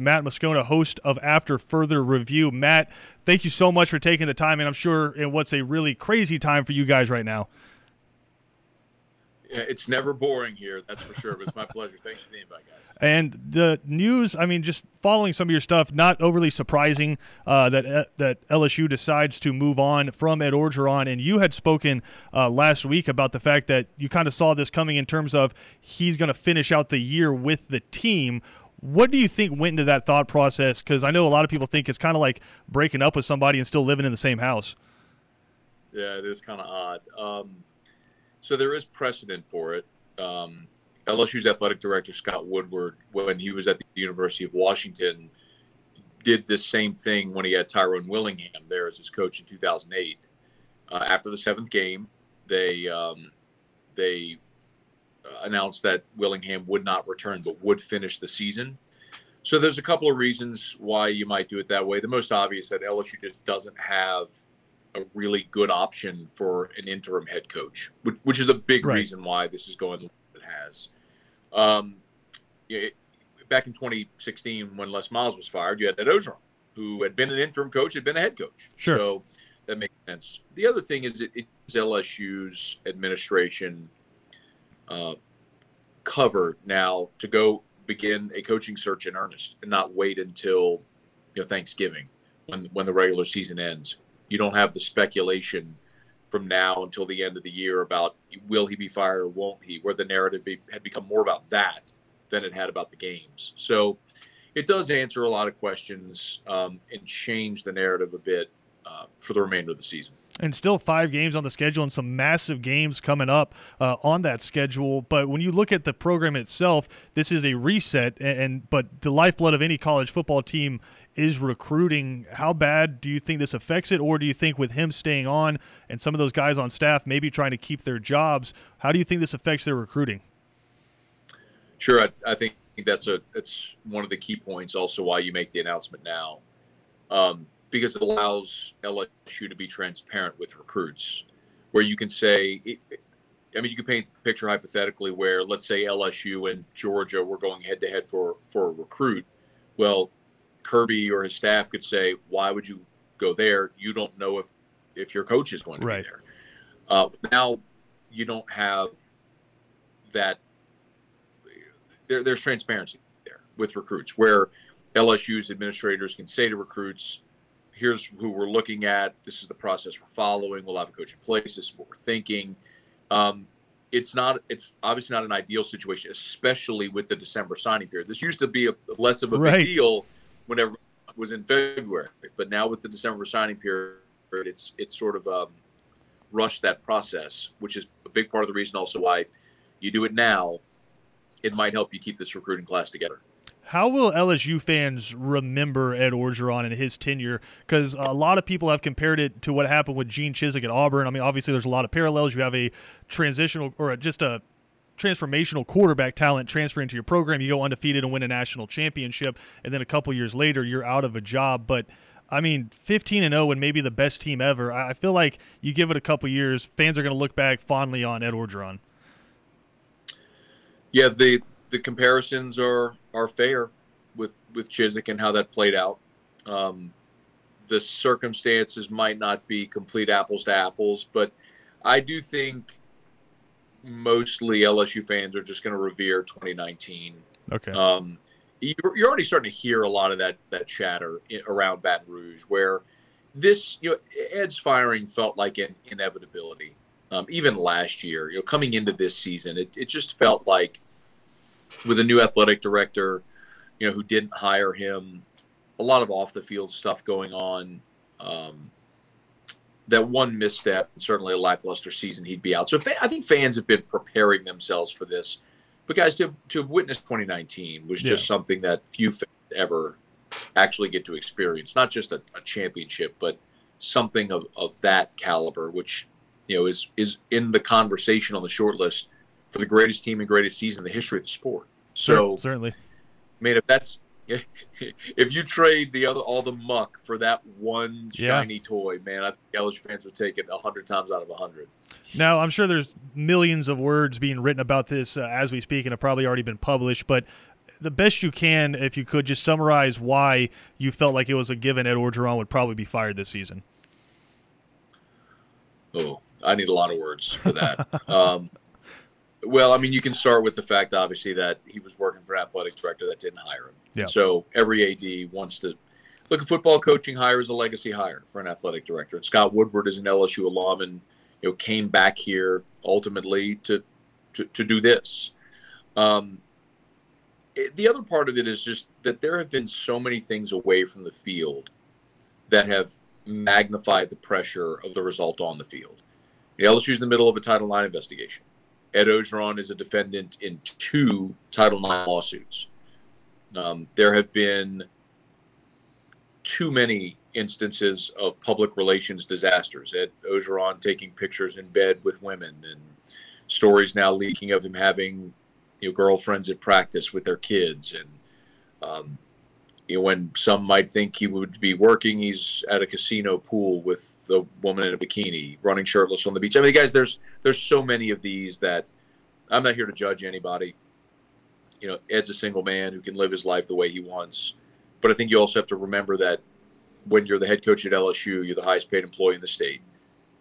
Matt Moscona, host of After Further Review. Matt, thank you so much for taking the time, and I'm sure in what's a really crazy time for you guys right now. Yeah, it's never boring here, that's for sure. But it's my pleasure. Thanks for the invite, guys. And the news, I mean, just following some of your stuff, not overly surprising uh, that uh, that LSU decides to move on from Ed Orgeron. And you had spoken uh, last week about the fact that you kind of saw this coming in terms of he's going to finish out the year with the team. What do you think went into that thought process? Because I know a lot of people think it's kind of like breaking up with somebody and still living in the same house. Yeah, it is kind of odd. Um, so there is precedent for it. Um, LSU's athletic director Scott Woodward, when he was at the University of Washington, did the same thing when he had Tyrone Willingham there as his coach in 2008. Uh, after the seventh game, they um, they announced that Willingham would not return but would finish the season. So there's a couple of reasons why you might do it that way. The most obvious that LSU just doesn't have a really good option for an interim head coach, which, which is a big right. reason why this is going the way it has. Um, it, back in 2016, when Les Miles was fired, you had Ed Orgeron, who had been an interim coach, had been a head coach. Sure. So that makes sense. The other thing is it, it's LSU's administration uh, cover now to go begin a coaching search in earnest and not wait until you know Thanksgiving when when the regular season ends you don't have the speculation from now until the end of the year about will he be fired or won't he, where the narrative be, had become more about that than it had about the games. So it does answer a lot of questions um, and change the narrative a bit uh, for the remainder of the season. And still five games on the schedule and some massive games coming up uh, on that schedule. But when you look at the program itself, this is a reset. And, and but the lifeblood of any college football team is recruiting. How bad do you think this affects it, or do you think with him staying on and some of those guys on staff maybe trying to keep their jobs, how do you think this affects their recruiting? Sure, I, I think that's a that's one of the key points. Also, why you make the announcement now, um, because it allows LSU to be transparent with recruits, where you can say. I mean, you can paint the picture hypothetically where, let's say, LSU and Georgia were going head to head for for a recruit. Well, Kirby or his staff could say, "Why would you go there? You don't know if if your coach is going to right. be there." Uh, now you don't have that. There, there's transparency there with recruits, where LSU's administrators can say to recruits, "Here's who we're looking at. This is the process we're following. We'll have a coach in place. This is what we're thinking." Um, it's not. It's obviously not an ideal situation, especially with the December signing period. This used to be a, less of a right. big deal whenever it was in February. But now with the December signing period, it's it's sort of um, rushed that process, which is a big part of the reason also why you do it now. It might help you keep this recruiting class together. How will LSU fans remember Ed Orgeron and his tenure? Because a lot of people have compared it to what happened with Gene Chizik at Auburn. I mean, obviously, there's a lot of parallels. You have a transitional or just a transformational quarterback talent transfer into your program. You go undefeated and win a national championship, and then a couple years later, you're out of a job. But I mean, 15 and 0 and maybe the best team ever. I feel like you give it a couple years, fans are going to look back fondly on Ed Orgeron. Yeah, the the comparisons are are fair with with Chizik and how that played out. Um, the circumstances might not be complete apples to apples, but I do think mostly LSU fans are just going to revere 2019. Okay. Um, you're, you're already starting to hear a lot of that that chatter around Baton Rouge, where this you know Ed's firing felt like an inevitability. Um, even last year, you know, coming into this season, it, it just felt like with a new athletic director, you know, who didn't hire him, a lot of off the field stuff going on. Um, that one misstep certainly a lackluster season, he'd be out. So fa- I think fans have been preparing themselves for this. But guys, to to witness 2019 was just yeah. something that few fans ever actually get to experience. Not just a, a championship, but something of, of that caliber, which you know is is in the conversation on the short list for the greatest team and greatest season in the history of the sport. So certainly, I mean, if that's if you trade the other all the muck for that one shiny yeah. toy, man, I think LSU fans would take it hundred times out of hundred. Now, I'm sure there's millions of words being written about this uh, as we speak, and have probably already been published. But the best you can, if you could, just summarize why you felt like it was a given Ed Orgeron would probably be fired this season. Oh, I need a lot of words for that. um, well, I mean, you can start with the fact, obviously, that he was working for an athletic director that didn't hire him. Yeah. So every AD wants to look at football coaching hire as a legacy hire for an athletic director. And Scott Woodward is an LSU alum and you know came back here ultimately to to, to do this. Um, it, the other part of it is just that there have been so many things away from the field that have magnified the pressure of the result on the field. The LSU is in the middle of a Title IX investigation. Ed Orgeron is a defendant in two Title IX lawsuits. Um, there have been too many instances of public relations disasters. Ed Orgeron taking pictures in bed with women, and stories now leaking of him having you know girlfriends at practice with their kids, and um, you know when some might think he would be working, he's at a casino pool with the woman in a bikini, running shirtless on the beach. I mean, guys, there's there's so many of these that I'm not here to judge anybody. You know, Ed's a single man who can live his life the way he wants. But I think you also have to remember that when you're the head coach at LSU, you're the highest paid employee in the state.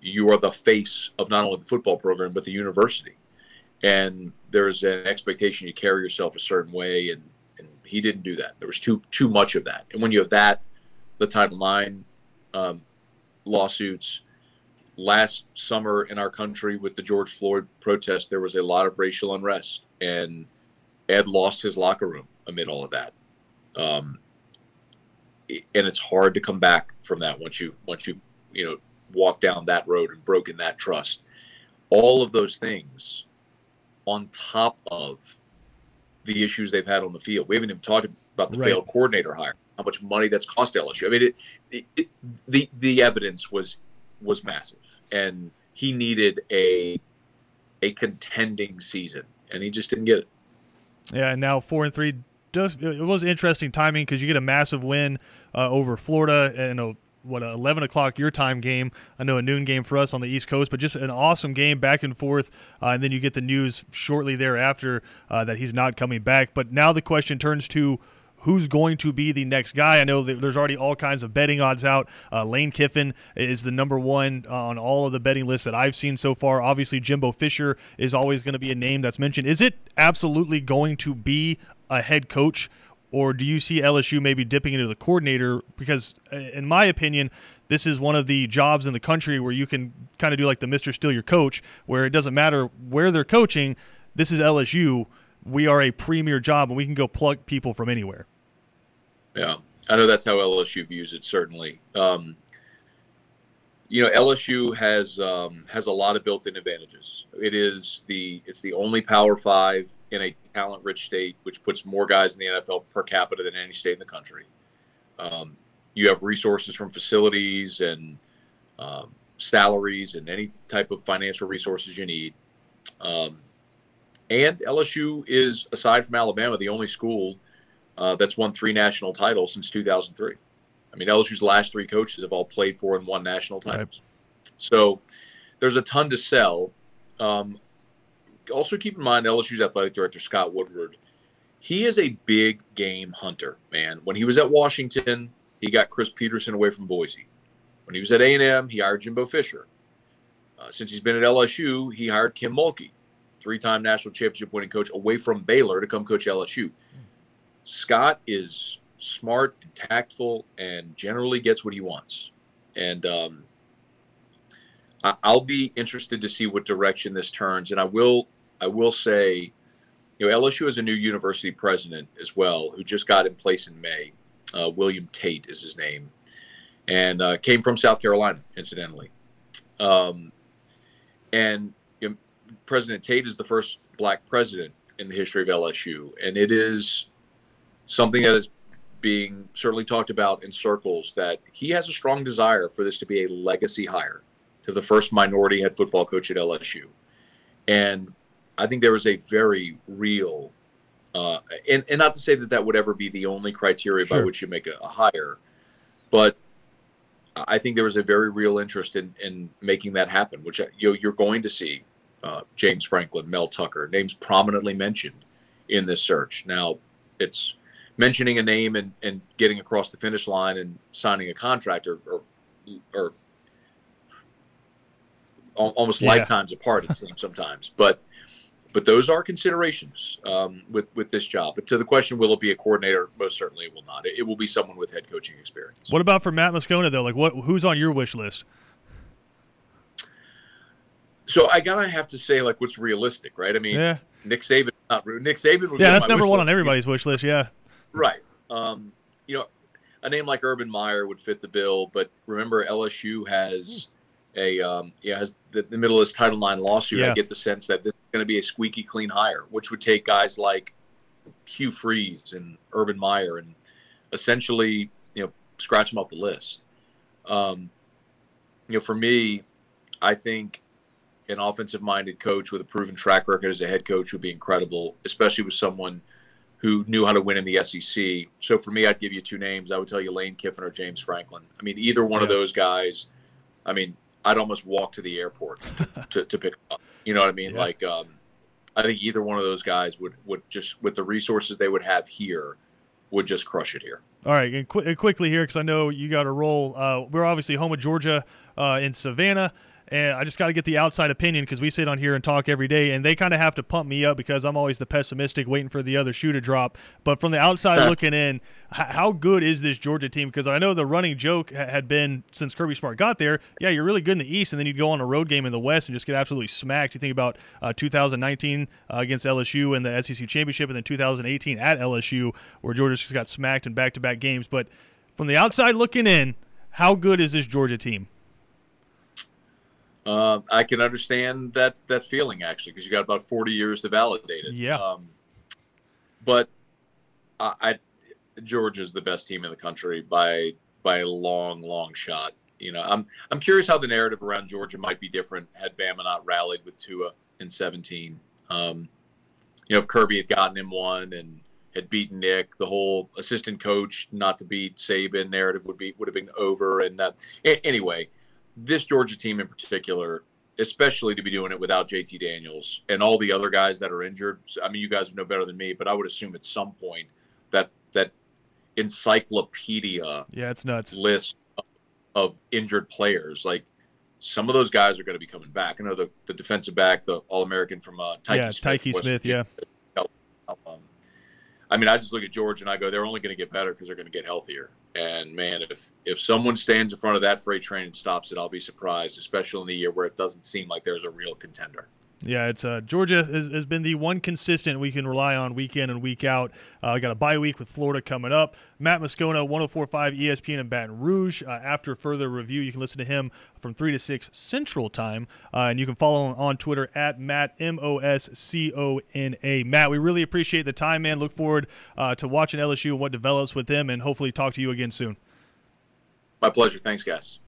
You are the face of not only the football program but the university, and there's an expectation you carry yourself a certain way, and, and he didn't do that. There was too too much of that, and when you have that, the timeline um, lawsuits last summer in our country with the George Floyd protest, there was a lot of racial unrest, and Ed lost his locker room amid all of that. Um, and it's hard to come back from that once you once you you know walk down that road and broken that trust. All of those things, on top of the issues they've had on the field, we haven't even talked about the right. failed coordinator hire, how much money that's cost LSU. I mean, it, it, it, the the evidence was was massive, and he needed a a contending season, and he just didn't get it. Yeah, and now four and three does it was interesting timing because you get a massive win uh, over Florida and a what a 11 o'clock your time game. I know a noon game for us on the East Coast, but just an awesome game back and forth. Uh, and then you get the news shortly thereafter uh, that he's not coming back. But now the question turns to who's going to be the next guy. I know there's already all kinds of betting odds out. Uh, Lane Kiffin is the number one on all of the betting lists that I've seen so far. Obviously, Jimbo Fisher is always going to be a name that's mentioned. Is it absolutely going to be a head coach? Or do you see LSU maybe dipping into the coordinator? Because, uh, in my opinion, this is one of the jobs in the country where you can kind of do like the Mr. Steal Your Coach, where it doesn't matter where they're coaching. This is LSU. We are a premier job, and we can go plug people from anywhere. Yeah, I know that's how LSU views it. Certainly, um, you know LSU has um, has a lot of built-in advantages. It is the it's the only Power Five in a talent-rich state, which puts more guys in the NFL per capita than any state in the country. Um, you have resources from facilities and um, salaries and any type of financial resources you need. Um, and LSU is, aside from Alabama, the only school uh, that's won three national titles since 2003. I mean, LSU's last three coaches have all played for and won national titles. Right. So there's a ton to sell. Um, also, keep in mind LSU's athletic director Scott Woodward. He is a big game hunter, man. When he was at Washington, he got Chris Petersen away from Boise. When he was at A&M, he hired Jimbo Fisher. Uh, since he's been at LSU, he hired Kim Mulkey, three-time national championship winning coach, away from Baylor to come coach LSU. Scott is smart and tactful and generally gets what he wants. And um, I, will be interested to see what direction this turns. And I will, I will say, you know, LSU has a new university president as well, who just got in place in May. Uh, William Tate is his name, and uh, came from South Carolina, incidentally. Um, and you know, President Tate is the first black president in the history of LSU, and it is something that is being certainly talked about in circles that he has a strong desire for this to be a legacy hire to the first minority head football coach at LSU. And I think there was a very real, uh, and, and not to say that that would ever be the only criteria sure. by which you make a, a hire, but I think there was a very real interest in, in making that happen, which you know, you're going to see uh, James Franklin, Mel Tucker, names prominently mentioned in this search. Now, it's mentioning a name and, and getting across the finish line and signing a contract or or, or almost yeah. lifetimes apart it seems sometimes but but those are considerations um, with with this job. But to the question, will it be a coordinator? Most certainly, it will not. It, it, will be someone with head coaching experience. What about for Matt Moscona though? Like, what who's on your wish list? So I gotta have to say, like, what's realistic, right? I mean, yeah. Nick Saban, not rude. Nick Saban. yeah, that's number one list. on everybody's wish list. Yeah, right. Um, you know, a name like Urban Meyer would fit the bill, but remember LSU has a um, yeah has the, the, middle of this Title IX lawsuit. Yeah. I get the sense that this is going to be a squeaky clean hire, which would take guys like Hugh Freeze and Urban Meyer and essentially you know scratch them off the list. Um, you know, for me, I think an offensive minded coach with a proven track record as a head coach would be incredible, especially with someone who knew how to win in the SEC. So for me, I'd give you two names. I would tell you Lane Kiffin or James Franklin. I mean, either one yeah. of those guys. I mean, I'd almost walk to the airport to, to pick up. You know what I mean? Yeah. Like, um, I think either one of those guys would would just with the resources they would have here would just crush it here. All right, and, qu- quickly here because I know you got a roll. Uh, we're obviously home of Georgia uh, in Savannah and I just got to get the outside opinion because we sit on here and talk every day, and they kind of have to pump me up because I'm always the pessimistic, waiting for the other shoe to drop. But from the outside looking in, how good is this Georgia team? Because I know the running joke had been since Kirby Smart got there, yeah, you're really good in the East, and then you'd go on a road game in the West and just get absolutely smacked. You think about uh, 2019 uh, against LSU in the SEC championship, and then 2018 at LSU where Georgia just got smacked in back-to-back games. But from the outside looking in, how good is this Georgia team? Uh, I can understand that that feeling actually because you got about 40 years to validate it. Yeah. Um, but I, I Georgia's the best team in the country by by a long, long shot. You know, I'm I'm curious how the narrative around Georgia might be different had Bama not rallied with Tua in 17. Um, you know, if Kirby had gotten him one and had beaten Nick, the whole assistant coach not to beat Saban narrative would be would have been over. And that anyway, this Georgia team in particular, especially to be doing it without JT Daniels and all the other guys that are injured. I mean, you guys know better than me, but I would assume at some point that that encyclopedia yeah, it's nuts list of, of injured players like some of those guys are going to be coming back. I know the, the defensive back, the All American from uh, Tykee yeah, Smith, Tykee Smith, yeah. Um, I mean, I just look at George and I go, they're only going to get better because they're going to get healthier. And man, if if someone stands in front of that freight train and stops it, I'll be surprised, especially in the year where it doesn't seem like there's a real contender. Yeah, it's uh, Georgia has, has, been the one consistent we can rely on week in and week out. Uh, got a bye week with Florida coming up. Matt Moscona, 104.5 ESPN in Baton Rouge. Uh, after further review, you can listen to him from 3 to 6 Central Time. Uh, and you can follow him on Twitter at Matt, M O S C O N A. Matt, we really appreciate the time, man. Look forward uh, to watching LSU and what develops with them, and hopefully talk to you again soon. My pleasure. Thanks, guys.